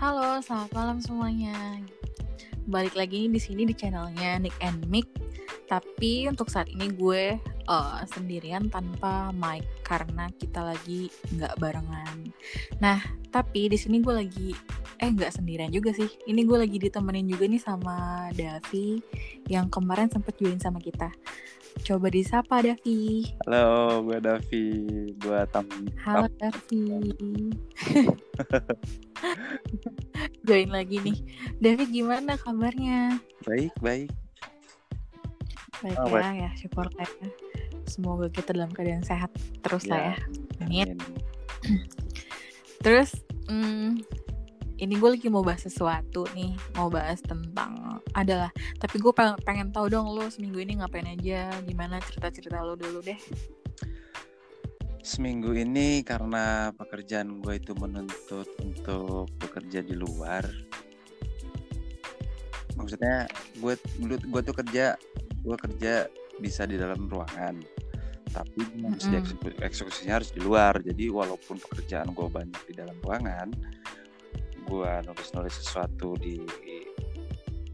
Halo, selamat malam semuanya. Balik lagi nih di sini di channelnya Nick and Mick. Tapi untuk saat ini gue uh, sendirian tanpa mic karena kita lagi nggak barengan. Nah, tapi di sini gue lagi eh nggak sendirian juga sih. Ini gue lagi ditemenin juga nih sama Davi yang kemarin sempet join sama kita. Coba disapa Davi. Halo, gue Davi. Gue Tam. Halo Davi. Join lagi nih. Davi gimana kabarnya? Baik, baik. Baik Oh, ya, ya syukur ya. Semoga kita dalam keadaan sehat terus lah ya. Amin. Amin. Terus, hmm, ini gue lagi mau bahas sesuatu nih, mau bahas tentang adalah. Tapi gue pengen, pengen tahu dong lo seminggu ini ngapain aja, gimana cerita-cerita lo dulu deh. Seminggu ini karena pekerjaan gue itu menuntut untuk bekerja di luar. Maksudnya gue gue tuh kerja gue kerja bisa di dalam ruangan, tapi Mm-mm. dieksekusi- eksekusinya harus di luar. Jadi walaupun pekerjaan gue banyak di dalam ruangan, gue nulis-nulis sesuatu di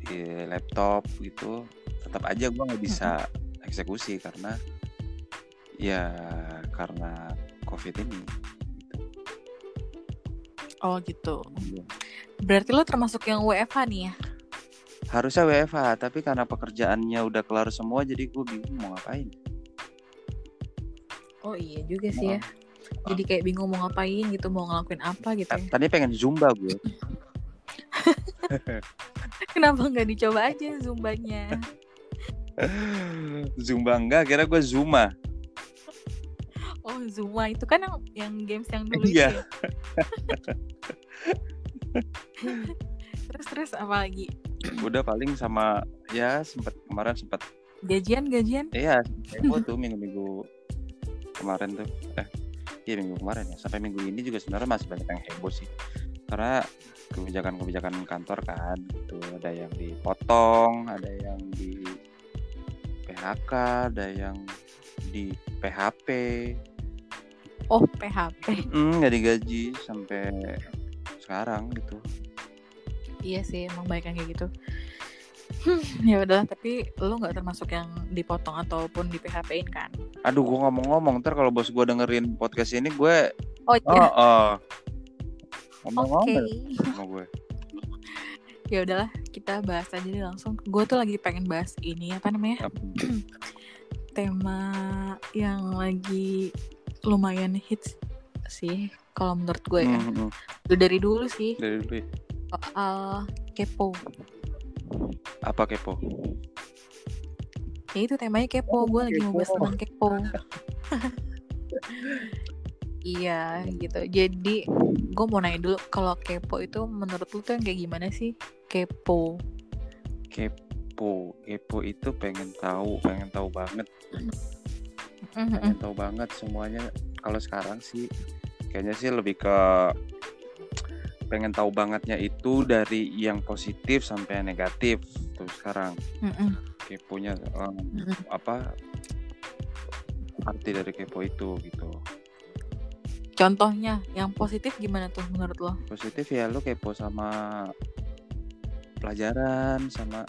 di laptop gitu, tetap aja gue nggak bisa eksekusi karena ya karena covid ini. Gitu. Oh gitu. Iya. Berarti lo termasuk yang WFH nih ya? Harusnya WFH, tapi karena pekerjaannya udah kelar semua, jadi gue bingung mau ngapain. Oh iya juga sih ya. Jadi kayak bingung mau ngapain gitu, mau ngelakuin apa gitu ya. Tadi pengen zumba gue. Kenapa nggak dicoba aja zumbanya? zumba enggak, kira gue zuma. Oh Zuma itu kan yang, yang games yang dulu Iya. itu. ya? terus terus apa lagi? Udah paling sama ya sempet kemarin sempet Gajian gajian? Iya, heboh tuh minggu-minggu kemarin tuh. Eh, iya minggu kemarin ya. Sampai minggu ini juga sebenarnya masih banyak yang heboh sih. Karena kebijakan-kebijakan kantor kan gitu. Ada yang dipotong, ada yang di PHK, ada yang di PHP. Oh PHP. Hmm, nggak digaji sampai sekarang gitu. Iya sih emang banyak yang kayak gitu. Hmm, ya udah tapi lu nggak termasuk yang dipotong ataupun di PHP-in kan? Aduh, gua ngomong-ngomong ntar kalau bos gua dengerin podcast ini gue Oh oh, iya. oh. Oke. ngomong-ngomong sama gue. Ya udahlah kita bahas aja deh langsung. Gue tuh lagi pengen bahas ini apa namanya? Tema yang lagi lumayan hits sih kalau menurut gue ya. Hmm, hmm. Udah dari dulu sih Dari dulu ya. soal kepo. Apa kepo? Ya itu temanya kepo. Gue lagi mau bahas tentang kepo. iya gitu. Jadi gue mau nanya dulu kalau kepo itu menurut lu tuh yang kayak gimana sih? Kepo. kepo kepo itu pengen tahu pengen tahu banget Mhm. pengen tahu banget semuanya kalau sekarang sih kayaknya sih lebih ke pengen tahu bangetnya itu dari yang positif sampai yang negatif tuh sekarang Mhm. keponya em, Mhm. apa arti dari kepo itu gitu Contohnya yang positif gimana tuh menurut lo? positif ya lu kepo sama pelajaran sama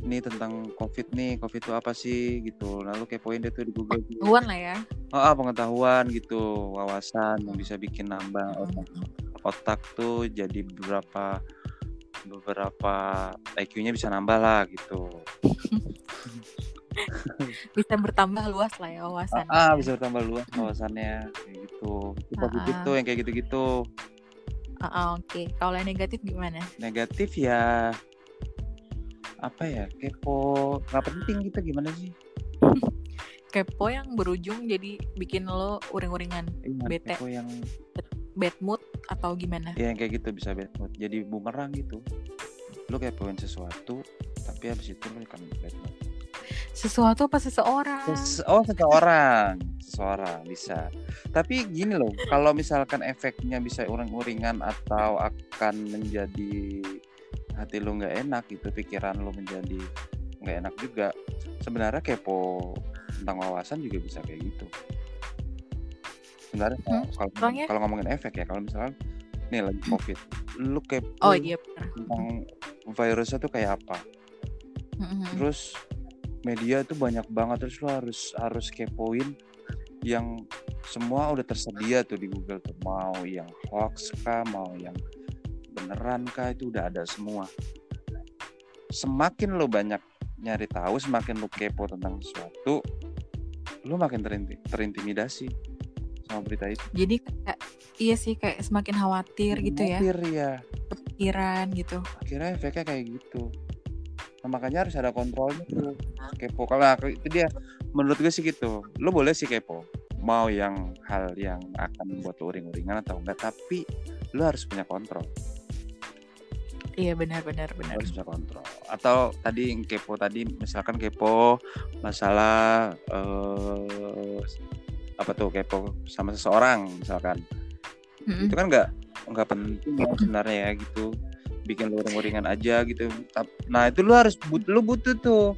ini tentang covid nih covid itu apa sih gitu lalu kepoin deh tuh di Google. Luan lah ya. Oh, ah, pengetahuan gitu, wawasan yang bisa bikin nambah otak, Mhm. otak tuh jadi beberapa beberapa IQ-nya bisa nambah lah gitu. Bisa bertambah luas lah ya wawasan. Ah, bisa bertambah luas wawasannya kayak gitu. Itu positif Ah. tuh yang kayak gitu-gitu. Ah, ah, Oke, kalau yang negatif gimana? Negatif ya apa ya kepo nggak penting gitu gimana sih? Kepo yang berujung jadi bikin lo uring-uringan, Iya, Bete. kepo yang bad mood atau gimana? ya yang kayak gitu bisa bad mood. Jadi bumerang gitu. Lu kepoin sesuatu tapi habis itu lu kan bad mood. Sesuatu apa seseorang? Ses- oh seseorang seseorang bisa tapi gini loh kalau misalkan efeknya bisa uring-uringan atau akan menjadi hati lu nggak enak gitu pikiran lu menjadi nggak enak juga. Sebenarnya kepo tentang wawasan juga bisa kayak gitu. Sebenarnya Hmm, kalau kalau ngomongin efek ya kalau misalkan nih lagi covid lu kepo oh iya tentang virusnya tuh kayak apa? Mm-mm. terus media tuh banyak banget terus lu harus harus kepoin yang semua udah tersedia tuh di Google tuh. Mau yang hoax kah mau yang beneran kah? Itu udah ada semua. Semakin lu banyak nyari tahu semakin lu kepo tentang sesuatu lu makin terinti- terintimidasi sama berita itu. Jadi kayak iya sih kayak semakin khawatir gitu ya. Khawatir, ya pikiran gitu. Akhirnya efeknya kayak gitu. Nah, makanya harus ada kontrolnya tuh. Kepo. Kalau aku- itu dia. Menurut gue sih gitu. Lu boleh sih kepo. Mau yang hal yang akan membuat lu uring-uringan atau enggak tapi lu harus punya kontrol iya benar benar benar harus punya kontrol atau tadi yang kepo tadi misalkan kepo masalah eh, apa tuh kepo sama seseorang misalkan Mm-mm. itu kan nggak nggak penting ya sebenarnya ya gitu bikin lu uring-uringan aja gitu nah itu lu harus but lu butuh tuh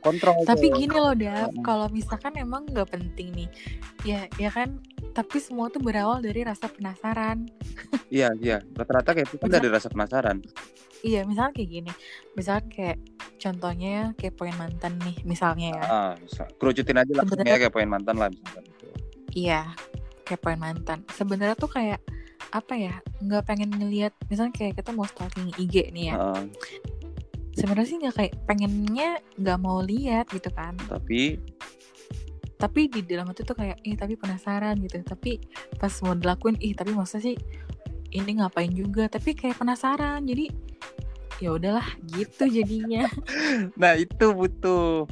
kontrol Tapi tuh. gini loh, Dav, Mm-mm. kalau misalkan emang nggak penting nih, ya ya kan. Tapi semua tuh berawal dari rasa penasaran. iya iya rata-rata kayak itu kan dari rasa penasaran Iya, misalnya kayak gini, misalnya kayak contohnya kayak poin mantan nih, misalnya ya. ah misal, kerucutin aja lah Sebenarnya- kayak poin mantan lah misalkan gitu. Iya, kayak poin mantan. Sebenarnya tuh kayak apa ya? Nggak pengen ngelihat, misalnya kayak kita mau stalking IG nih ya. Heeh. Sebenarnya sih nggak kayak pengennya nggak mau lihat gitu kan. tapi Tapi di dalam itu tuh kayak, ih tapi penasaran gitu. Tapi pas mau dilakuin, ih tapi masa sih ini ngapain juga? Tapi kayak penasaran. Jadi ya udahlah gitu jadinya. nah itu butuh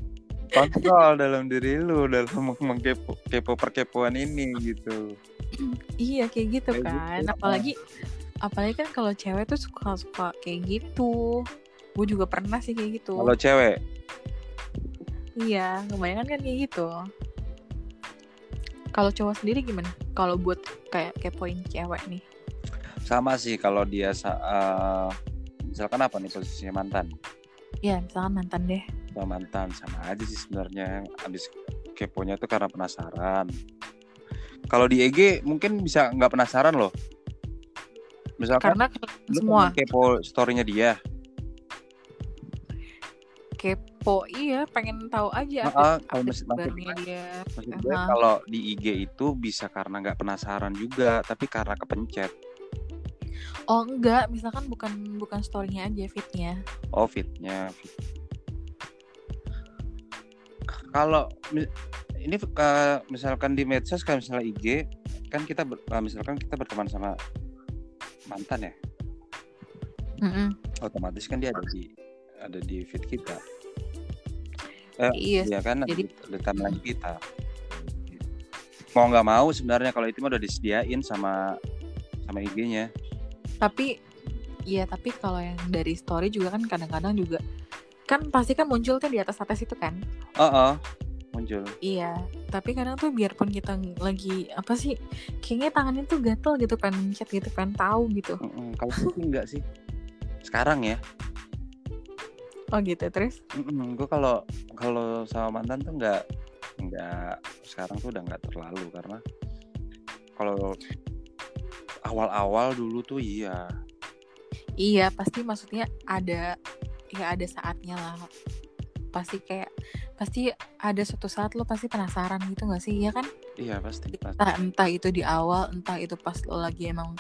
kontrol dalam diri lu dalam mengkepo kepo perkepoan ini gitu iya kayak gitu Kayak kan. gitu. Apalagi apalagi kan kalau cewek tuh suka suka kayak gitu. Gue juga pernah sih kayak gitu. kalau cewek Iya, kebanyakan kan kayak gitu. Kalau cowok sendiri gimana? Kalau buat kayak kepoin cewek nih. Sama sih kalau dia eh, misalkan apa nih posisinya mantan? Ya, misalkan mantan deh. sama mantan sama aja sih sebenarnya. Habis keponya tuh karena penasaran. Kalau di EG mungkin bisa nggak penasaran loh. Misalkan Karena lu semua. kepo storynya dia. Kepo, iya pengen tahu aja maksud- maksud kabarnya dia. maksud gue Aha. kalau di IG itu bisa karena nggak penasaran juga tapi karena kepencet Oh enggak, misalkan bukan bukan storynya aja fitnya. oh fitnya fit. kalau ini misalkan di medsos kayak misalnya IG kan kita ber- eh, misalkan kita berteman sama mantan ya? Mm-mm. otomatis kan dia ada di ada di feed kita. Eh, Iya, dia kan? Ada jadi- di, di timeline kita. Mau nggak mau sebenarnya kalau itu mah udah disediain sama sama IG-nya tapi iya tapi kalau yang dari story juga kan kadang-kadang juga kan pasti kan muncul tuh di atas atas itu kan. oh, oh muncul Iya, tapi kadang tuh biarpun kita lagi apa sih, kayaknya tangannya tuh gatel gitu pengen mencet gitu, pengen tahu gitu. Mm-mm. kalau itu sih enggak sih sekarang ya Oh gitu terus? gue kalau kalau sama mantan tuh nggak nggak sekarang tuh udah nggak terlalu karena kalau awal-awal dulu tuh iya Iya, pasti maksudnya ada ya ada saatnya lah. Pasti kayak pasti ada suatu saat lo pasti penasaran gitu gak sih? Iya kan? iya pasti pasti Entah, entah itu di awal, entah itu pas lo lagi emang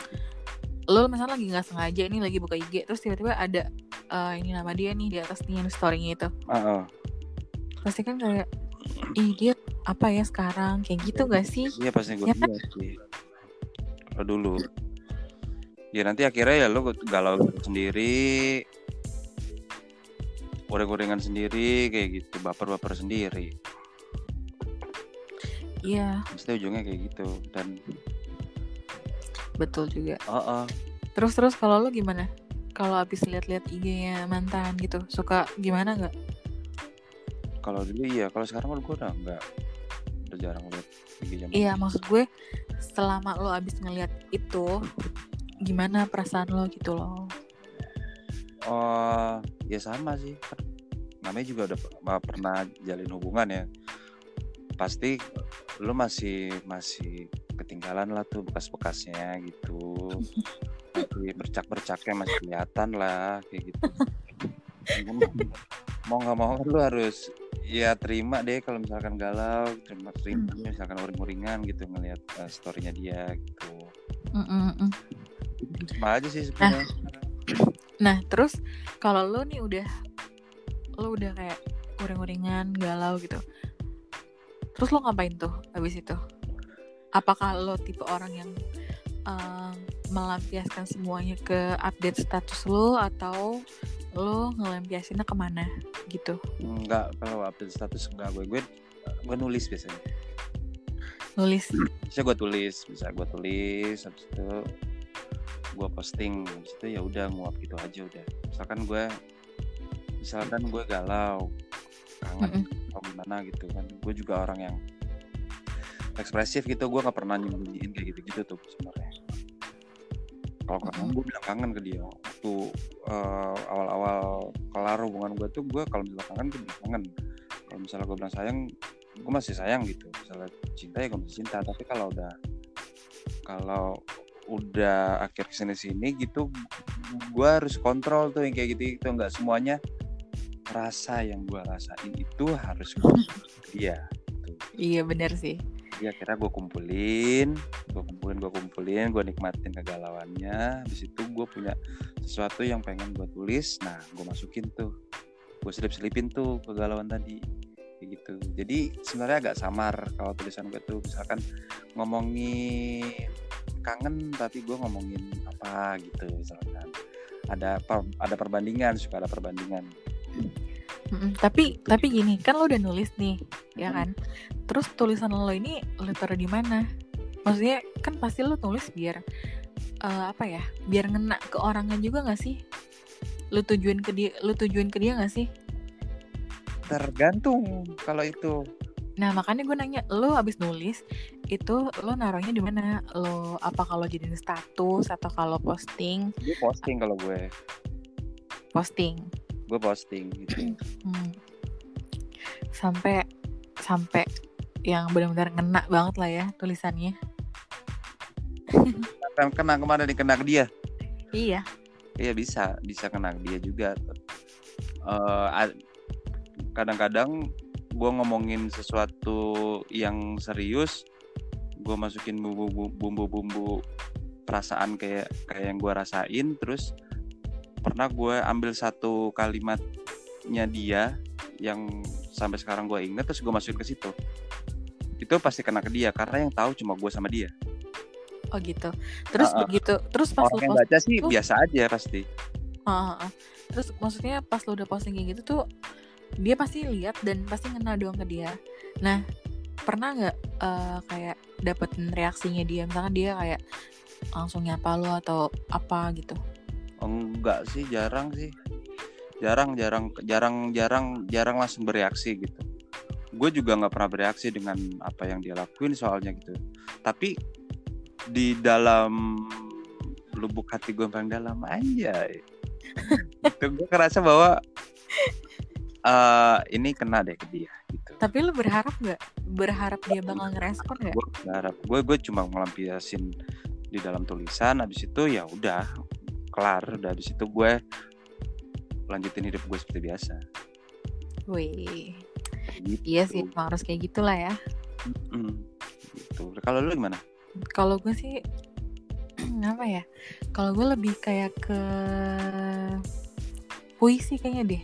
lo misalnya lagi nggak sengaja nih lagi buka IG terus tiba-tiba ada eh, ini nama dia nih di atas nih yang story-nya itu. Ah, ah. Pasti kan kayak ih dia apa ya sekarang kayak gitu gak sih? iya pasti gue Ya kan? iya sih kalau dulu ya nanti akhirnya ya lo galau sendiri goreng-gorengan sendiri kayak gitu baper-baper sendiri Iya, pasti ujungnya kayak gitu dan betul juga. oh, oh. Terus terus kalau lo gimana? Kalau abis lihat-lihat IG-nya mantan gitu, suka gimana nggak? kalau dulu iya kalau sekarang gue udah nggak udah jarang lihat Iya, maksud gue selama lo abis ngeliat itu, gimana perasaan lo gitu loh? Oh, ya sama sih. Namanya juga udah pernah jalin hubungan ya. Pasti lu masih masih ketinggalan lah tuh bekas-bekasnya gitu bercak-bercaknya masih kelihatan lah kayak gitu mau nggak mau lu harus ya terima deh kalau misalkan galau terima terima Hmm. misalkan uring-uringan gitu ngelihat uh, storynya dia gitu Mm, mm, mm. sama aja sih sebenarnya Nah, terus kalau lo nih udah lo udah kayak uring-uringan, galau gitu. Terus lo ngapain tuh abis itu? Apakah lo tipe orang yang um, melampiaskan semuanya ke update status lo atau lo ngelampiasinnya ke mana gitu? Enggak, kalau update status enggak gue gue gue nulis biasanya. Nulis. Bisa gue tulis, bisa gue tulis habis itu gue posting habis itu ya udah nguap gitu aja udah. Misalkan gue misalkan gue galau, kangen Mm-mm. atau gimana gitu kan. Gue juga orang yang ekspresif gitu, gue nggak pernah nyembunyiin kayak gitu-gitu tuh sebenarnya. Kalau kangen gue bilang kangen ke dia waktu eh, awal-awal kelar hubungan gue tuh gue kalau misalnya kangen gue kangen. Kalau misalnya gue bilang sayang gue masih sayang gitu. Misalnya cinta ya gue masih cinta. Tapi kalau udah kalau udah akhir ke sini sini gitu gue harus kontrol tuh yang kayak gitu itu nggak semuanya rasa yang gue rasain itu harus gue dia gitu. Iya bener sih. Jadi akhirnya gue kumpulin, gue kumpulin, gue kumpulin, gue nikmatin kegalauannya. Habis itu gue punya sesuatu yang pengen gue tulis, nah gue masukin tuh, gue selip-selipin tuh kegalauan tadi, kayak gitu. Jadi sebenarnya agak samar kalau tulisan gue tuh, misalkan ngomongin kangen, tapi gue ngomongin apa gitu, misalkan ada per- ada perbandingan, suka ada perbandingan. Mm-mm. Tapi tapi gini kan lo udah nulis nih, ya Mm. kan? Terus tulisan lo ini lo taruh di mana? Maksudnya kan pasti lo tulis biar eh, apa ya? Biar ngena ke orangnya juga nggak sih? Lo tujuin ke dia, lo tujuin ke dia nggak sih? Tergantung kalau itu. Nah makanya gue nanya, lo abis nulis itu lo naruhnya di mana? Lo apa kalau jadiin status atau kalau posting Gue posting kalau gue, posting? Gue posting gitu. Hmm. Sampai sampai yang benar-benar ngena banget lah ya tulisannya. Kan kena ke mana nih kena ke dia? Iya. Iya bisa, bisa kena ke dia juga. A- kadang-kadang gue ngomongin sesuatu yang serius, gue masukin bumbu- bumbu-bumbu perasaan kayak kayak yang gue rasain, terus pernah gue ambil satu kalimatnya dia yang sampai sekarang gue inget, terus gue masukin ke situ. Itu pasti kena ke dia karena yang tahu cuma gue sama dia. Oh gitu. Terus ah. begitu, terus pas Orang lo yang post, baca sih tuh- biasa aja pasti. Ah, ah. terus maksudnya pas lo udah posting kayak gitu tuh, dia pasti lihat dan pasti ngena doang ke dia. Nah, pernah nggak eh, kayak dapetin reaksinya dia, misalkan dia kayak langsung nyapa lo atau apa gitu? Enggak sih, jarang sih. Jarang, jarang, jarang, jarang, jarang langsung bereaksi gitu. Gue juga nggak pernah bereaksi dengan apa yang dia lakuin soalnya gitu. Tapi di dalam lubuk hati gue yang paling dalam aja, itu gue ngerasa bahwa eh ini kena deh ke dia gitu. Tapi lo berharap nggak? Berharap dia bakal ngerespon nggak? Gue berharap, gue gue cuma ngelampiasin di dalam tulisan. Habis itu ya udah kelar. Udah habis itu gue lanjutin hidup gue seperti biasa. Wih, Gitu. iya sih, emang harus kayak gitulah ya. Mm, gitu. Kalau lu gimana? Kalau gue sih apa ya? Kalau gue lebih kayak ke puisi kayaknya deh.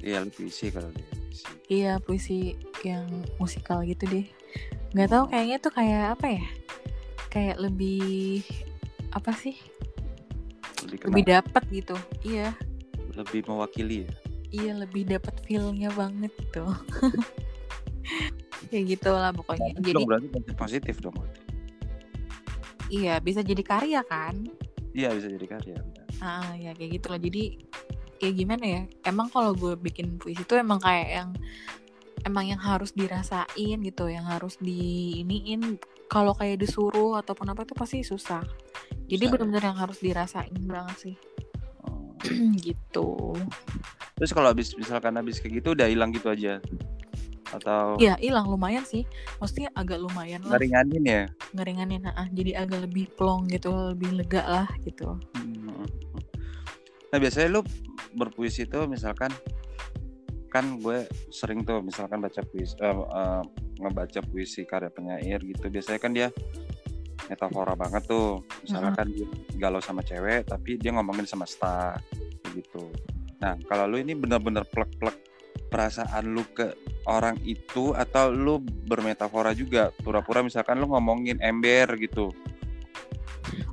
Iya lu puisi kalau dia puisi. Iya puisi yang musikal gitu deh. Nggak tahu kayaknya tuh kayak apa ya? Kayak lebih apa sih? Lebih, dapat gitu. Iya, lebih mewakili ya. iya lebih dapat feel-nya banget gitu. kayak gitu lah pokoknya. Bagus Jadi dong, berarti positif dong. berarti. iya bisa jadi karya kan? Iya bisa jadi karya. benar. Ah ya kayak gitu lah. Jadi ya gimana ya? Emang kalau gue bikin puisi itu emang kayak yang emang yang harus dirasain gitu, yang harus diiniin. Kalau kayak disuruh ataupun apa itu pasti susah. Jadi ya. benar-benar yang harus dirasain banget sih. Oh. gitu. Terus kalau habis misalkan habis kayak gitu udah hilang gitu aja. atau Iya hilang lumayan sih. Maksudnya agak lumayan lah ngeringanin ya ngeringanin. ah jadi agak lebih plong gitu, lebih lega lah gitu. Hmm. Nah biasanya lu berpuisi itu misalkan kan gue sering tuh misalkan baca puisi eh, eh, ngebaca puisi karya penyair gitu. Biasanya kan dia metafora banget tuh. Misalnya kan dia galau sama cewek tapi dia ngomongin semesta gitu. Nah kalau lu ini bener-bener plek-plek perasaan lu ke orang itu atau lu bermetafora juga pura-pura misalkan lu ngomongin ember gitu.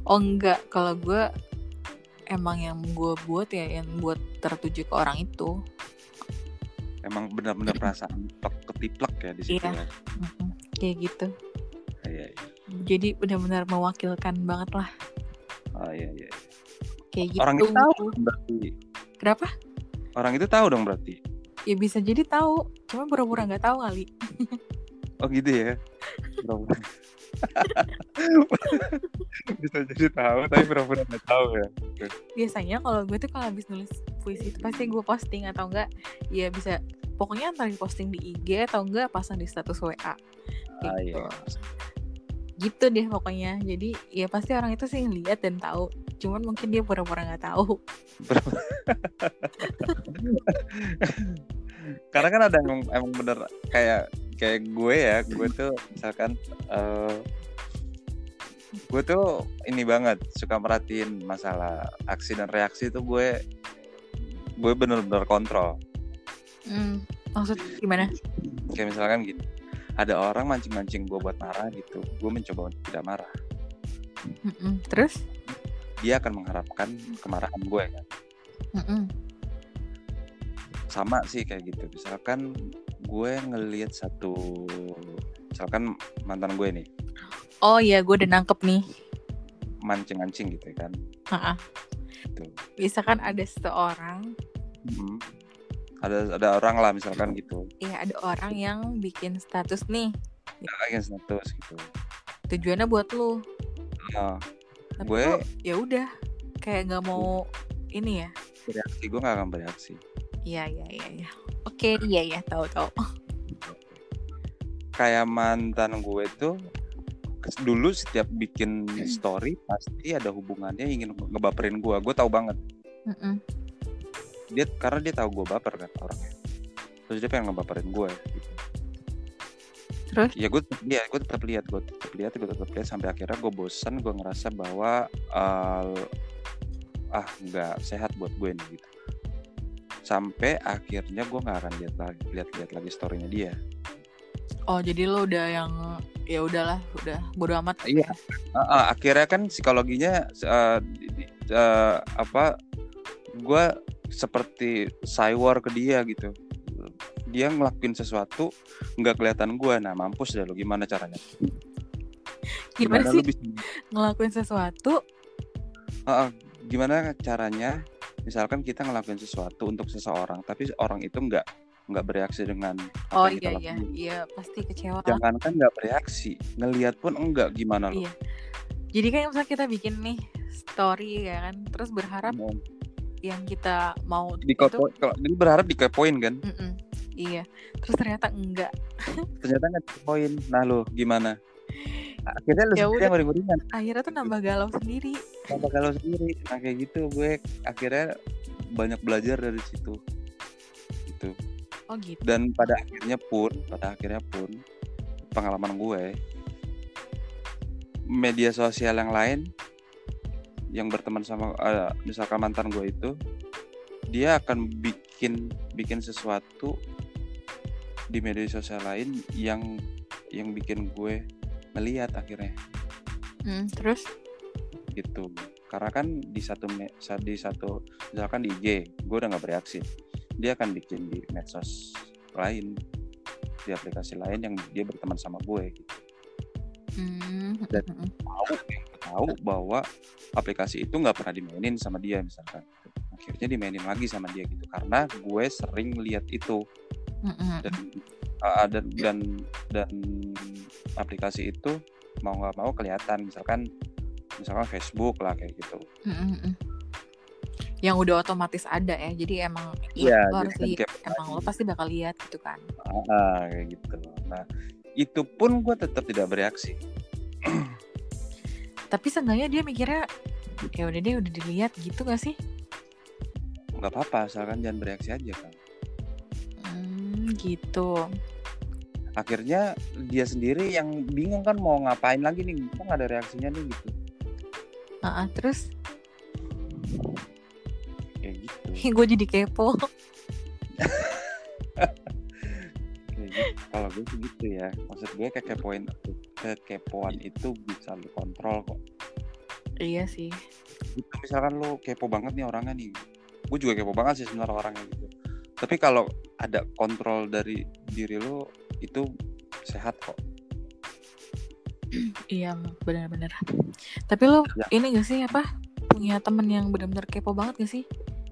Oh enggak, kalau gue emang yang gue buat ya yang buat tertuju ke orang itu. Emang bener-bener perasaan plek ketiplek ya di situ Iya. ya Mm-mm, Kayak gitu. iya iya Jadi benar-benar mewakilkan banget lah. oh, iya iya Kayak gitu. orang itu tahu berarti Kenapa? orang itu tahu dong berarti Ya bisa jadi tahu, cuma pura-pura nggak tahu kali. oh gitu ya Pura-pura. bisa jadi tahu tapi pura-pura nggak tahu ya Biasanya kalau gue tuh kalau habis nulis puisi itu pasti gue posting atau enggak ya bisa pokoknya antara di posting di IG atau enggak pasang di status WA. Ah, gitu. iya. Gitu deh pokoknya. Jadi ya pasti orang itu sih ngeliat dan tahu. Cuman mungkin dia pura-pura nggak tahu. karena kan ada yang emang bener kayak kayak gue ya gue tuh misalkan eh gue tuh ini banget suka merhatiin masalah aksi dan reaksi tuh gue gue bener-bener kontrol Hmm, maksud gimana? kayak misalkan gini ada orang mancing-mancing gue buat marah gitu gue mencoba untuk tidak marah Mm-mm. Terus? dia akan mengharapkan kemarahan gue kan Mm-mm. Sama sih kayak gitu misalkan gue ngelihat satu misalkan mantan gue nih Oh iya, gue udah nangkep nih. mancing-mancing gitu kan Ha-ha. gitu. Misalkan ada seseorang, Mhm. ada ada orang lah misalkan gitu ya ada orang yang bikin status nih. lagi status gitu Tujuannya buat lu. Tapi Gue- ya udah kayak nggak mau ini ya. bereaksi gue gak akan bereaksi Iya iya iya iya. Oke, iya iya tahu tahu. kayak mantan gue tuh dulu setiap bikin story pasti ada hubungannya ingin ngebaperin gue gue tahu banget Mm-mm. dia karena dia tahu gue baper kan orangnya terus dia pengen ngebaperin gue gitu. Terus? ya gue lihat gue tetap lihat gue tetap lihat gue tetap lihat sampai akhirnya gue bosan gue ngerasa bahwa eh, ah nggak sehat buat gue nih gitu sampai akhirnya gue nggak akan lihat lagi lihat-lihat lagi storynya dia Oh jadi lu udah yang ya udahlah, udah bodo amat. Iya. Ah, ah, akhirnya kan psikologinya di- eh, apa gue seperti cywar ke dia gitu dia ngelakuin sesuatu nggak kelihatan gue nah mampus deh lo gimana caranya Gimana, lu sih bisa ngelakuin sesuatu? Ah, ah, gimana caranya misalkan kita ngelakuin sesuatu untuk seseorang tapi orang itu nggak nggak bereaksi dengan apa Oh yang kita iya iya. lakuin. Iya pasti kecewa. jangan kan nggak bereaksi ngelihat pun enggak gimana lo? Iya. Jadi kan misalnya kita bikin nih story ya kan, terus berharap Mau yang kita mau dikepo- kalau jadi berharap dikepoin kan? Mm-mm. Iya, terus ternyata enggak. ternyata nggak poin nah lo gimana akhirnya lu Ya sendiri yang uring-uringan Akhirnya tuh nambah galau sendiri. sama kalau sendiri. Nah kayak gitu gue akhirnya banyak belajar dari situ. Gitu. Oh gitu. dan pada akhirnya pun pada akhirnya pun pengalaman gue media sosial yang lain yang berteman sama eh, misalkan mantan gue itu dia akan bikin bikin sesuatu di media sosial lain yang yang bikin gue melihat akhirnya. Hmm, terus? gitu. Karena kan di satu di satu misalkan di IG gue udah nggak bereaksi. Dia akan bikin di medsos lain di aplikasi lain yang dia berteman sama gue gitu. Hmm, Dan- mm-mm. tahu tahu bahwa aplikasi itu nggak pernah dimainin sama dia misalkan. Akhirnya dimainin lagi sama dia gitu. Karena gue sering lihat itu. Dan uh, dan dan dan aplikasi itu mau nggak mau kelihatan misalkan misalkan Facebook lah kayak gitu Mm-mm. yang udah otomatis ada ya jadi emang Iya, lo harus kan emang lo pasti bakal lihat gitu kan ah, kayak gitu. Nah, itu pun gue tetap tidak bereaksi. tapi seenggaknya dia mikirnya ya udah deh udah dilihat gitu gak sih nggak apa-apa, asalkan jangan bereaksi aja kan. hmm, gitu Akhirnya dia sendiri yang bingung kan mau ngapain lagi nih, kok nggak ada reaksinya nih gitu. Ah, ah, terus Kayak gitu. gue jadi kepo gitu. Kalau gue sih gitu ya. Maksud gue kekepoin kekepoan itu bisa lu kontrol kok. iya sih Gitu misalkan lu kepo banget nih orangnya nih. Gue juga kepo banget sih sebenarnya orangnya gitu. Tapi kalau ada kontrol dari diri lu itu sehat kok. iya benar-benar tapi lo Ya. ini gak sih apa punya temen yang benar-benar kepo banget gak sih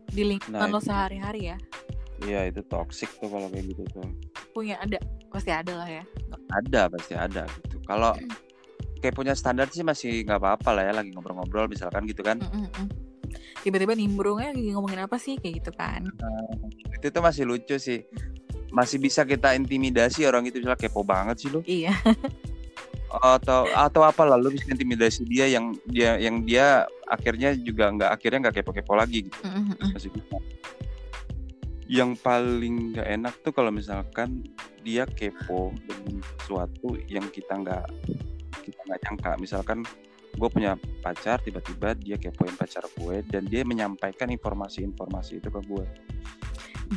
di lingkungan Nah, lo sehari-hari ya Iya itu toxic tuh kalau kayak gitu tuh. punya ada pasti ada lah ya Ada pasti ada gitu. Kalau kayak punya standar sih masih nggak apa-apa lah ya lagi ngobrol-ngobrol misalkan gitu kan. Mm-mm-mm. tiba-tiba nimbrungnya lagi ngomongin apa sih kayak gitu kan Itu tuh masih lucu sih. Masih bisa kita intimidasi orang itu misalnya kepo banget sih lu. iya. Atau atau apa lah lu bisa intimidasi dia yang dia yang dia akhirnya juga nggak akhirnya nggak kepo-kepo lagi gitu. Mm-mm-mm. masih bisa. Yang paling nggak enak tuh kalau misalkan dia kepo dengan sesuatu yang kita nggak kita nggak nyangka. Misalkan gue punya pacar tiba-tiba dia kepoin pacar gue dan dia menyampaikan informasi-informasi itu ke gue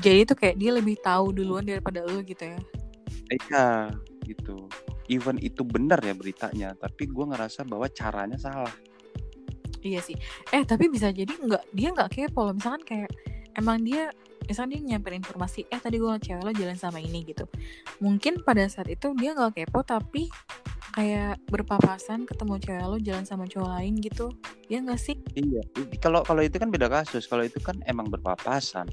jadi itu kayak dia lebih tahu duluan daripada lo gitu ya iya gitu even itu benar ya beritanya tapi gue ngerasa bahwa caranya salah Iya sih. Eh tapi bisa jadi nggak dia nggak kepo. Misalkan kayak emang dia misalnya dia nyamperin informasi eh tadi gue cewek lo jalan sama ini gitu. Mungkin pada saat itu dia nggak kepo tapi kayak berpapasan ketemu cewek lo jalan sama cowok lain gitu. Ya nggak sih? Iya, kalau kalau itu kan beda kasus. Kalau itu kan emang berpapasan.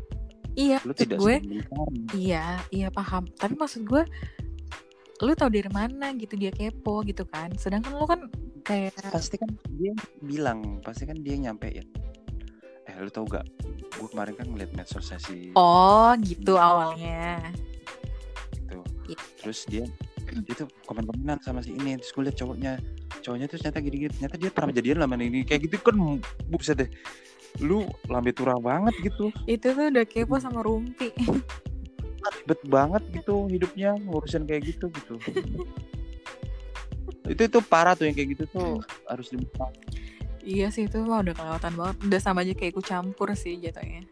Iya. Lu tidak gue mencari. iya iya paham. Tapi maksud gue lu tahu dari mana gitu dia kepo gitu kan. Sedangkan lu kan kayak Pasti kan dia bilang, pasti kan dia nyampein. Eh, lu tau gak? Gue kemarin kan ngeliat medsos si oh gitu awalnya. itu. Iya. Terus dia dia tuh komen-komenan sama si ini. Terus gue liat cowoknya. Cowoknya tuh ternyata gini-gini. Ternyata dia pernah jadian lama ini. Kayak gitu kan buset deh. Lu lambe turah banget gitu. Itu tuh udah kepo sama Rumpi. ribet banget gitu hidupnya ngurusin kayak gitu gitu itu itu parah tuh yang kayak gitu tuh harus dibuka Iya sih itu mah udah kelewatan banget. Udah sama aja kayak ikut campur sih jatuhnya.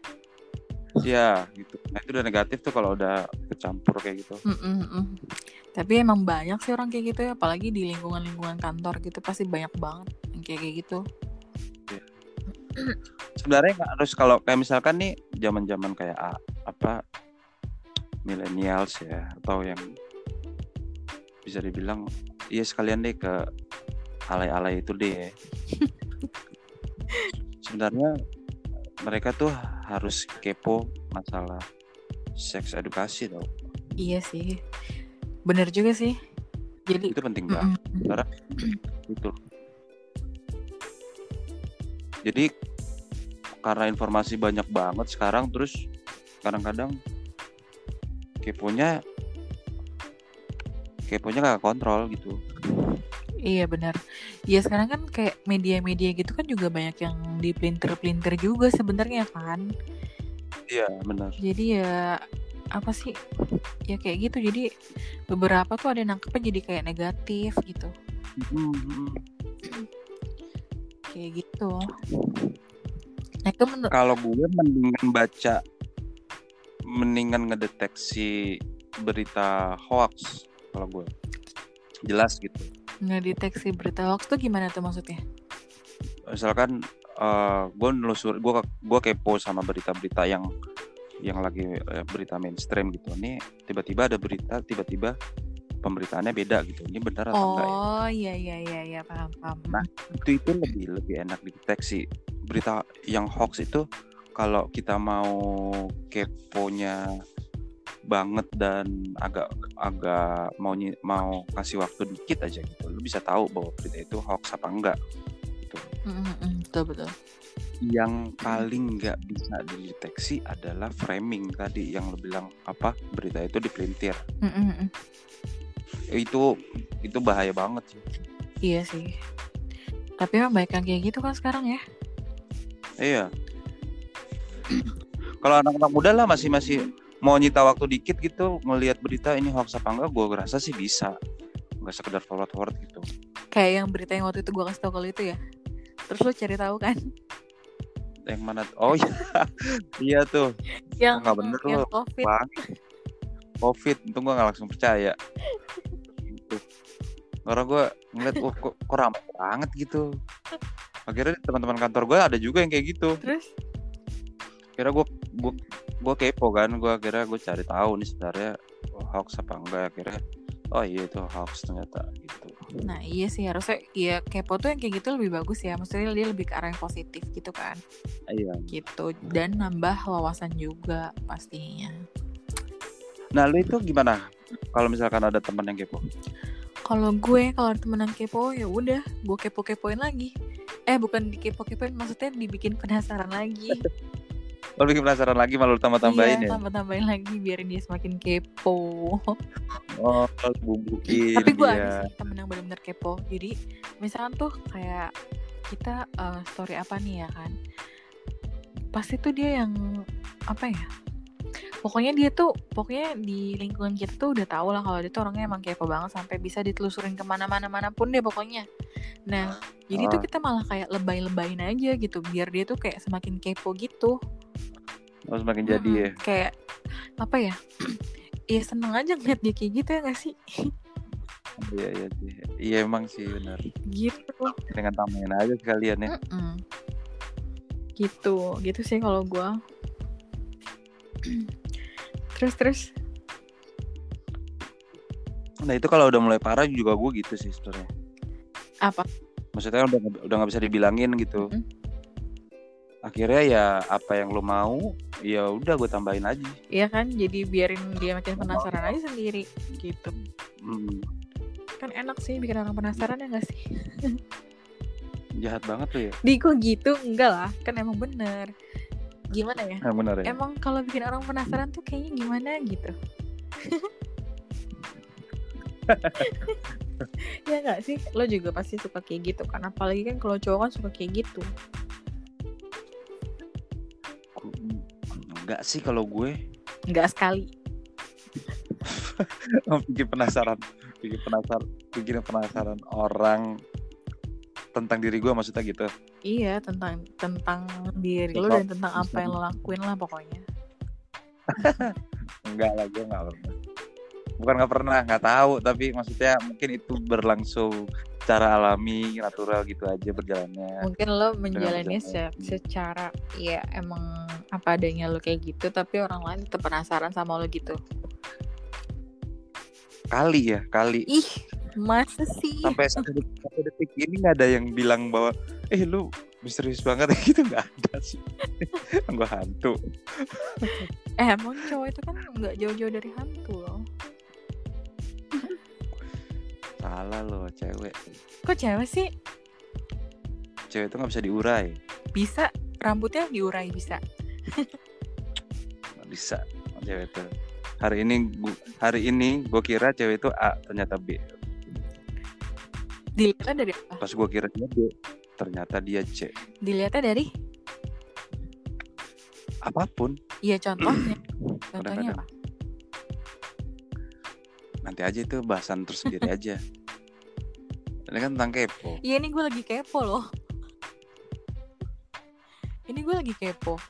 ya gitu nah itu udah negatif tuh kalau udah kecampur kayak gitu Mm-mm-mm. Tapi emang banyak sih orang kayak gitu ya, apalagi di lingkungan-lingkungan kantor gitu pasti banyak banget yang kayak kayak gitu. Sebenarnya nggak harus kalau kayak misalkan nih zaman zaman kayak ah, apa millennials ya atau yang bisa dibilang iya sekalian deh ke alay-alay itu deh ya. sebenarnya mereka tuh harus kepo masalah seks edukasi tau Iya sih, bener juga sih. Jadi itu penting banget mm-mm. karena itu jadi karena informasi banyak banget sekarang terus kadang-kadang keponya keponya gak kontrol gitu. Iya benar. Iya sekarang kan kayak media-media gitu kan juga banyak yang dipelintir-pelintir juga sebenarnya kan. iya benar. Jadi ya apa sih? Ya kayak gitu. Jadi beberapa tuh ada nangkepnya jadi kayak negatif gitu. Hmm, kayak gitu. Nah itu menurut kalau gue mendingan baca mendingan ngedeteksi berita hoax kalau gue. Jelas gitu. Ngedeteksi berita hoax tuh gimana tuh maksudnya? Misalkan eh gue nelusur gue gue kepo sama berita-berita yang yang lagi eh, berita mainstream gitu. Nih tiba-tiba ada berita tiba-tiba pemberitaannya beda gitu. Ini benar atau enggak ya? Oh iya iya iya iya paham paham. Nah. itu itu lebih lebih enak dideteksi. Berita yang hoax itu kalau kita mau keponya banget dan agak agak mau mau kasih waktu dikit aja gitu lu bisa tahu bahwa berita itu hoax apa enggak. Gitu. Mm, mm, mm, betul betul. Yang paling nggak bisa dideteksi adalah framing tadi yang lo bilang apa berita itu dipelintir. Mm-mm-mm. Itu itu bahaya banget sih Iya sih. Tapi emang baik yang kayak gitu kan sekarang ya. iya kalau anak-anak muda lah masih masih mau nyita waktu dikit gitu ngelihat berita ini hoax apa enggak gue rasa sih bisa nggak sekedar forward forward gitu Kayak yang berita yang waktu itu gue kasih tau kalau itu ya. Terus lo cari tahu kan? yang mana oh iya iya tuh Yang nggak bener yang lo. covid. Covid itu gue nggak langsung percaya. Gitu. karena gue ngeliat wah kok, kok ramai banget gitu. Akhirnya teman-teman kantor gue ada juga yang kayak gitu. Terus? Kira gue gue gue kepo kan gue akhirnya gue cari tahu nih sebenarnya hoax apa enggak. Akhirnya oh iya itu hoax ternyata gitu. Nah iya sih harusnya ya kepo tuh yang kayak gitu lebih bagus ya. Maksudnya dia lebih ke arah yang positif gitu kan. Iya. Gitu. Dan nambah wawasan juga pastinya nah lu itu gimana? Kalau misalkan ada teman yang kepo? Kalau gue kalau temen yang kepo ya udah gue kepo-kepoin lagi. Eh bukan dikepo-kepoin maksudnya dibikin penasaran lagi. Lo bikin penasaran lagi malu tambah-tambahin iya, ya? tambah-tambahin lagi biarin dia semakin kepo. Oh lu bumbuin tapi gue ada sih temen yang bener-bener kepo. Jadi misalkan tuh kayak kita eh, story apa nih ya kan? Pasti tuh dia yang apa ya pokoknya dia tuh pokoknya di lingkungan kita tuh udah tahu lah kalau dia tuh orangnya emang kepo banget sampai bisa ditelusurin ke mana-mana mana pun deh pokoknya. Nah jadi tuh Ah. kita malah kayak lebay-lebayin aja gitu biar dia tuh kayak semakin kepo gitu. Oh, semakin jadi ya? Kayak apa ya ya seneng aja ngeliat dia kayak gitu ya gak sih? Iya iya sih iya emang sih benar. Gitu. Dengan tambahin aja sekalian ya. Mm-mm. gitu gitu sih kalau gua terus terus. Nah itu kalau udah mulai parah juga gue gitu sih sebenarnya. Apa? Maksudnya udah udah nggak bisa dibilangin gitu. Mm-mm. akhirnya ya apa yang lo mau ya udah gue tambahin aja. Iya kan? Jadi biarin dia makin penasaran aja sendiri gitu. Hmm, kan enak sih bikin orang penasaran ya gak sih? Jahat banget tuh ya. Di kok gitu enggak lah. Kan emang bener gimana ya? Yang benar ya. Emang kalau bikin orang penasaran tuh kayaknya gimana gitu. Ya nggak sih? Lo juga pasti suka kayak gitu kan? Apalagi kan kalau cowok kan suka kayak gitu. Enggak sih kalau gue. Nggak sekali. Bikin penasaran. Bikin penasaran. Bikin penasaran orang tentang diri gue maksudnya gitu iya tentang tentang diri lo dan tentang apa yang lo lakuin lah pokoknya. Enggak lah gue nggak pernah. Bukan nggak pernah nggak tahu tapi maksudnya mungkin itu berlangsung secara alami natural gitu aja berjalannya. Mungkin lo menjalani secara ya emang apa adanya lo kayak gitu tapi orang lain tetap penasaran sama lo gitu. Kali ya kali. Ih masa sih? Sampai satu detik ini nggak ada yang bilang bahwa eh lu misterius banget gitu nggak ada sih. Gue hantu. Eh emang cowok itu kan nggak jauh-jauh dari hantu loh. Salah lo cewek. Kok cewek sih? Cewek itu nggak bisa diurai. Bisa. Rambutnya diurai bisa. Nggak bisa cewek itu. Hari ini gua, hari ini gue kira cewek itu A ternyata B. Dilihatnya dari apa? Pas gue kira dia B ternyata dia C. Dilihatnya dari? Apa pun. Iya contohnya. Contohnya Kadang-kadang. apa nanti aja itu bahasan tersendiri aja. Ini kan tentang kepo. Iya ini gue lagi kepo loh. Ini gue lagi kepo.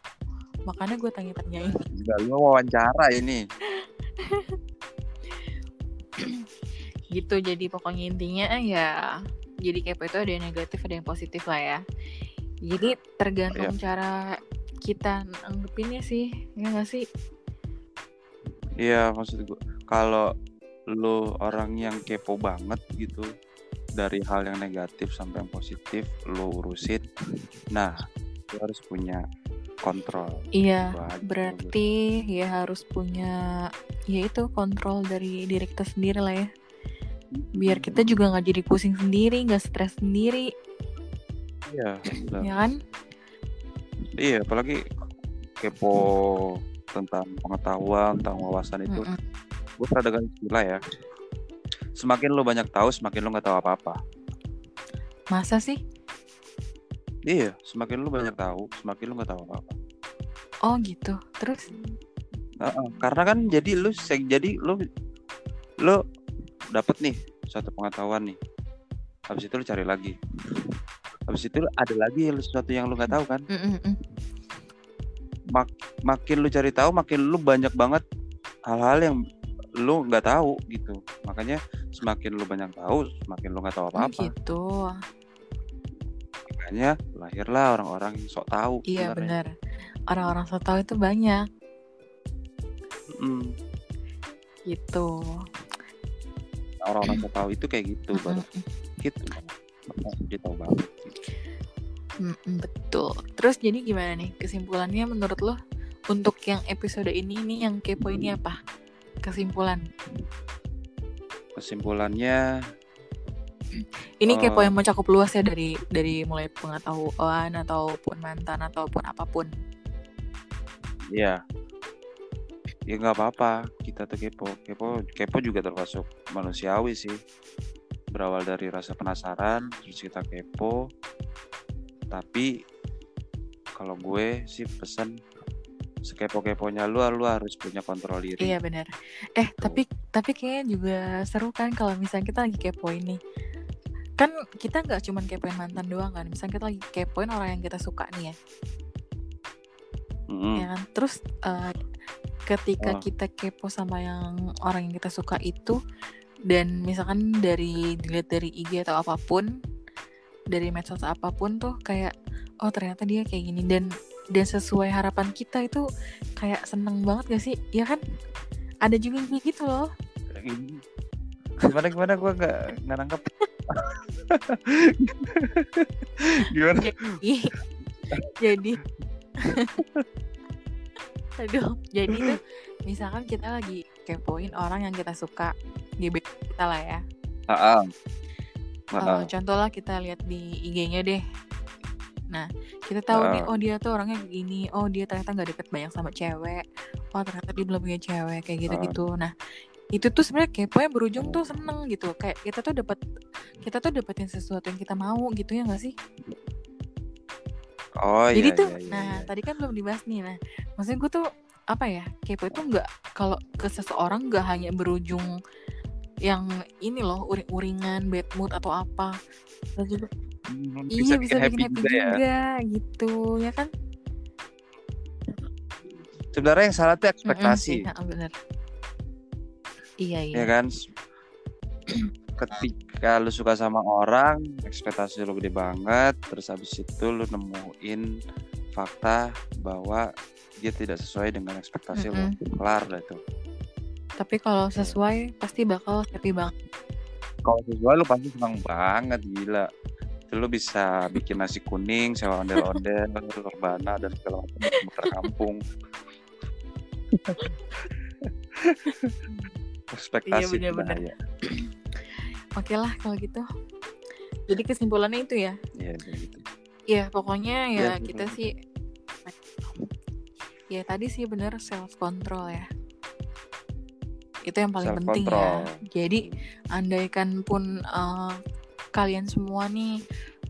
Makanya gue tanya-tanyain. Juga lu wawancara ini. Gitu jadi pokoknya intinya ya jadi kepo itu ada yang negatif ada yang positif lah ya. Jadi tergantung cara kita nanggepinnya sih ya gak sih? Iya maksud gue kalau lu orang yang kepo banget gitu dari hal yang negatif sampai yang positif lu urusin. Nah lu harus punya kontrol. Iya berarti ya harus punya ya itu kontrol dari diri kita sendiri lah ya biar kita juga nggak jadi pusing sendiri nggak stres sendiri iya benar. ya kan iya apalagi kepo tentang pengetahuan tentang wawasan itu Mm-mm. gue pernah dengar istilah ya semakin lo banyak tahu semakin lo nggak tahu apa-apa Masa sih? iya semakin lo banyak tahu semakin lo nggak tahu apa-apa Oh gitu. Terus? Heeh, karena kan jadi lu se- jadi lu lu dapet nih suatu pengetahuan nih habis itu lu cari lagi habis itu ada lagi sesuatu yang lu nggak tahu kan Mm-mm-mm. makin lu cari tahu makin lu banyak banget hal-hal yang lu nggak tahu gitu makanya semakin lu banyak tahu semakin lu nggak tahu Oh, apa-apa gitu. makanya lahirlah orang-orang yang sok tahu Iya benar. Orang-orang so tau itu banyak Mm. gitu. Orang-orang sok tahu itu kayak gitu baru Mm-mm. gitu dia tahu banget Mm-mm, betul. Terus jadi gimana nih kesimpulannya menurut lo untuk yang episode ini ini yang kepo ini apa? Kesimpulan. kesimpulannya Ini kepo Oh. yang mencakup luas ya dari dari mulai pengetahuan ataupun mantan ataupun apa pun. ya ya nggak apa-apa kita tuh kepo kepo kepo juga termasuk manusiawi sih berawal dari rasa penasaran terus kita kepo tapi kalau gue sih pesan sekepo-keponya lu lu harus punya kontrol diri Iya benar. Eh tapi tapi kayaknya juga seru kan kalau misalnya kita lagi kepoin nih. Kan kita nggak cuman kepoin mantan doang kan. Misalnya kita lagi kepoin orang yang kita suka nih ya. Mm-mm. ya kan? Terus eh, ketika Oh. kita kepo sama yang orang yang kita suka itu dan misalkan dari dilihat dari IG atau apa pun dari medsos apa pun tuh kayak oh ternyata dia kayak gini. Dan dan sesuai harapan kita itu kayak seneng banget gak sih? Ya kan? Ada juga yang kayak gitu loh. Gimana gimana? Gue nggak nggak nangkep. Gimana? Ih, jadi aduh jadi tuh misalkan kita lagi kepoin orang yang kita suka di BB kita lah ya Ah, ah. Eh, ah. contoh lah kita lihat di IG-nya deh. Nah, kita tahu nih, Ah. oh dia tuh orangnya gini, oh dia ternyata nggak deket banyak sama cewek, oh ternyata dia belum punya cewek kayak gitu-gitu. Nah, itu tuh sebenarnya keponya berujung tuh seneng gitu, kayak kita tuh dapat kita tuh dapetin sesuatu yang kita mau gitu ya nggak sih? Oh Jadi iya, tuh, iya, iya, nah iya. tadi kan belum dibahas nih, nah maksudnya gue tuh apa ya kepo itu nggak kalau ke seseorang nggak hanya berujung yang ini loh uring-uringan bad mood atau apa Terus juga Hmm, iya bisa bikin happy, juga, ya. gitu ya kan? Sebenarnya yang salah tuh ekspektasi. ha, bener. Iya iya. Ya kan? Ketika lu suka sama orang ekspektasi lu gede banget terus habis itu lu nemuin fakta bahwa dia tidak sesuai dengan ekspektasi lu. Kelar dah itu. Tapi kalau sesuai pasti bakal happy banget. Kalau sesuai lu pasti senang banget gila. Itu lu bisa bikin nasi kuning sewa ondel-ondel rebana dan segala macam muter kampung. Ekspektasi Iya, itu bener-bener. bahaya. Oke lah kalau gitu jadi kesimpulannya itu ya Iya, gitu. ya pokoknya ya Ya, kita betul. sih ya tadi sih bener self control ya itu yang paling penting ya Self-control. jadi andaikan pun eh, kalian semua nih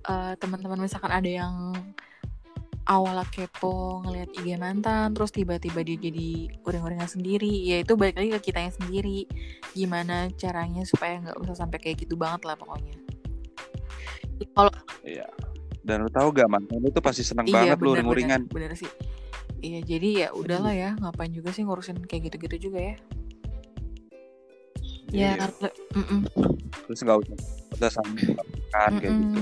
eh, teman-teman misalkan ada yang awalnya kepo ngelihat IG mantan terus tiba-tiba dia jadi uring-uringan sendiri ya itu balik lagi ke kitanya sendiri gimana caranya supaya nggak usah sampai kayak gitu banget lah pokoknya kalau Iya. Dan lu tahu gak mantan lu tuh pasti seneng iya banget lu bener, uring-uringan. bener, bener sih iya jadi ya udahlah ya ngapain juga sih ngurusin kayak gitu-gitu juga ya ya Iya. le- mm-mm. Terus nggak usah udah sama kan kayak gitu.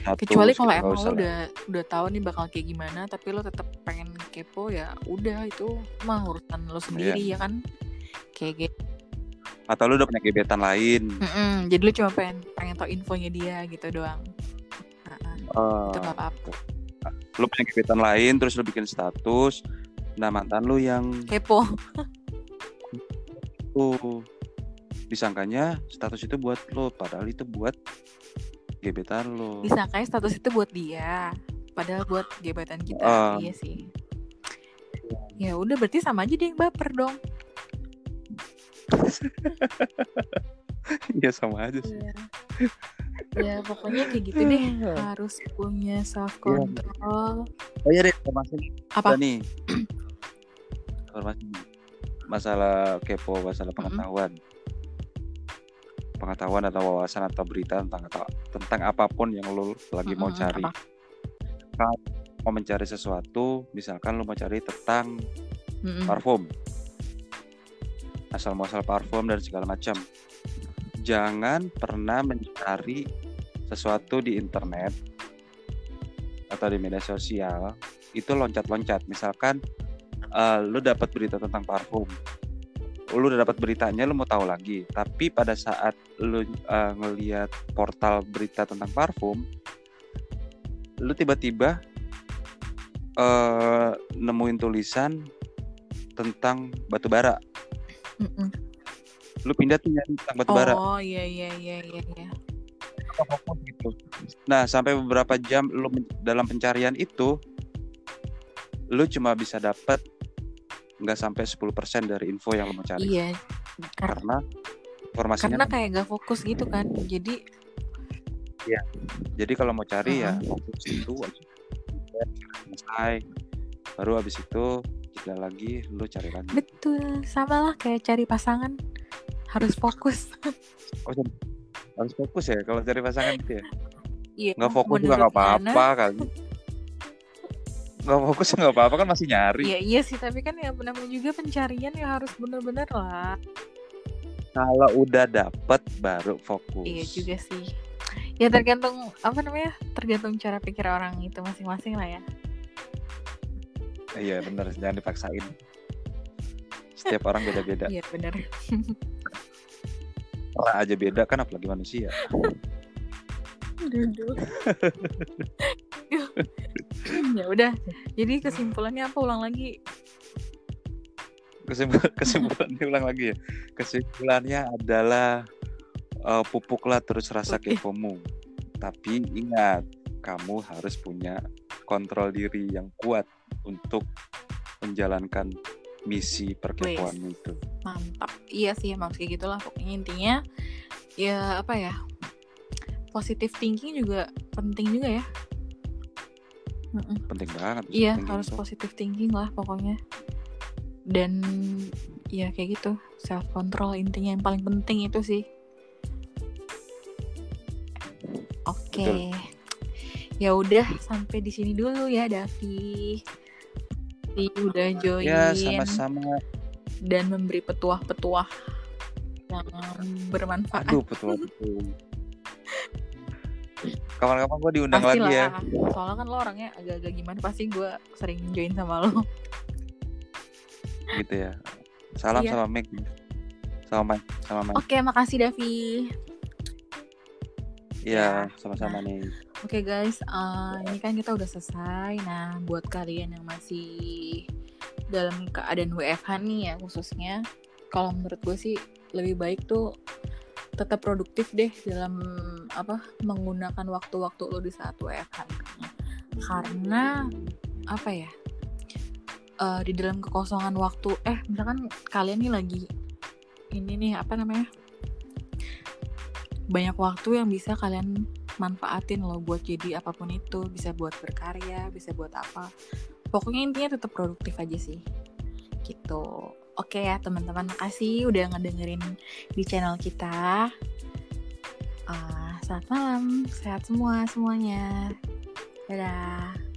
Status kecuali gitu, kalau emang lo udah udah tahu nih bakal kayak gimana tapi lo tetap pengen kepo ya udah itu mah urusan lo sendiri Iya. ya kan kayak gitu Atau lu udah punya gebetan lain. Mm-mm, jadi lo cuma pengen pengen tahu infonya dia gitu doang Nah, Eh, itu nggak apa-apa lu punya gebetan lain terus lu bikin status. Nah mantan lu yang kepo tuh disangkanya status itu buat lo padahal itu buat gebetan lo. disangkanya status itu buat dia padahal buat gebetan kita Ah. iya sih ya udah berarti sama aja dia yang baper dong Iya sama aja sih. Iya. ya pokoknya kayak gitu deh harus punya self control Oh iya deh, informasi. Apa? Udah nih. Informasi. Masalah kepo, masalah pengetahuan. Pengetahuan atau wawasan atau berita tentang tentang apa pun yang lo lagi mau cari. apa? Kalau mau mencari sesuatu, misalkan lo mau cari tentang Mm-mm. parfum. Asal muasal parfum dan segala macam. Jangan pernah mencari sesuatu di internet atau di media sosial itu loncat-loncat. Misalkan eh, lu dapat berita tentang parfum. Lu udah dapat beritanya, lu mau tahu lagi. Tapi pada saat lu eh, ngelihat portal berita tentang parfum, lu tiba-tiba eh, nemuin tulisan tentang batu bara. Lu pindah tuh nyari tentang batu bara. oh iya iya iya iya iya. gitu. Nah, sampai beberapa jam lu dalam pencarian itu lu cuma bisa dapat nggak sampai 10% dari info yang lu mau cari. iya Kar- Karena informasinya karena kayak gak fokus gitu kan jadi jadi kalau mau cari ya Mm-mm. fokus itu. Selesai. Baru habis itu jeda lagi lu cari lagi. betul sama lah kayak cari pasangan harus fokus Oh, harus fokus ya kalau cari pasangan gitu ya. iya Nggak fokus juga nggak apa-apa kan. Nggak fokus nggak apa-apa kan masih nyari. Iya iya sih tapi kan ya namanya juga pencarian ya harus bener-bener lah. Kalau udah dapet baru fokus. Iya juga sih. Ya tergantung apa namanya tergantung cara pikir orang itu masing-masing lah ya. Iya bener, jangan dipaksain. Setiap orang beda-beda. Iya bener. Orang aja beda kan apalagi manusia. Duduk. ya udah. Jadi kesimpulannya apa ulang lagi? Kesimpulan, kesimpulannya ulang lagi ya. Kesimpulannya adalah eh, pupuklah terus rasa Oke. kepomu. Tapi ingat, kamu harus punya kontrol diri yang kuat untuk menjalankan misi perkepoanmu itu. Mantap. Iya sih emang kayak gitulah pokoknya intinya ya apa ya? Positive thinking juga penting juga ya. Mm-mm. Penting banget. Iya, harus itu. positive thinking lah pokoknya. Dan ya kayak gitu, self control intinya yang paling penting itu sih. Oke. Betul. Ya udah sampai di sini dulu ya Davi. Davi udah join Ya sama-sama. dan memberi petuah-petuah yang bermanfaat. Aduh betul-betul. Kapan-kapan gue diundang Pasti lagi ya. Soalnya kan lo orangnya agak-agak gimana pasti gue sering join sama lo. gitu ya. Salam Iya. sama Meg. Sama Mike, sama Mike. Oke, makasih Davi. Iya, sama-sama nih. Oke guys, eh, ini kan kita udah selesai. Nah, buat kalian yang masih dalam keadaan WFH nih ya khususnya, kalau menurut gue sih lebih baik tuh tetap produktif deh dalam apa menggunakan waktu-waktu lo di saat WFH. Karena apa ya? eh, di dalam kekosongan waktu, eh misalkan kalian nih lagi ini nih apa namanya? banyak waktu yang bisa kalian manfaatin loh buat jadi apa pun itu bisa buat berkarya bisa buat apa pokoknya intinya tetap produktif aja sih gitu oke ya teman-teman makasih udah ngedengerin di channel kita. Ah, selamat malam sehat semua semuanya. Dadah